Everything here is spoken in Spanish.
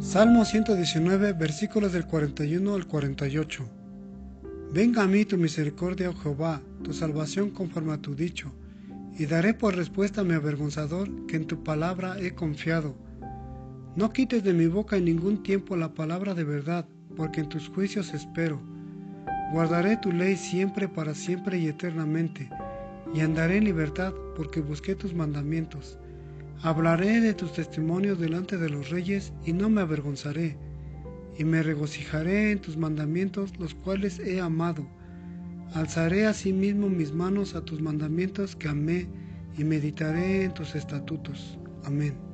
Salmo 119, versículos del 41 al 48. Venga a mí tu misericordia, oh Jehová, tu salvación conforme a tu dicho, y daré por respuesta a mi avergonzador que en tu palabra he confiado. No quites de mi boca en ningún tiempo la palabra de verdad, porque en tus juicios espero. Guardaré tu ley siempre, para siempre y eternamente, y andaré en libertad, porque busqué tus mandamientos. Hablaré de tus testimonios delante de los reyes, y no me avergonzaré, y me regocijaré en tus mandamientos, los cuales he amado. Alzaré asimismo mis manos a tus mandamientos que amé, y meditaré en tus estatutos. Amén.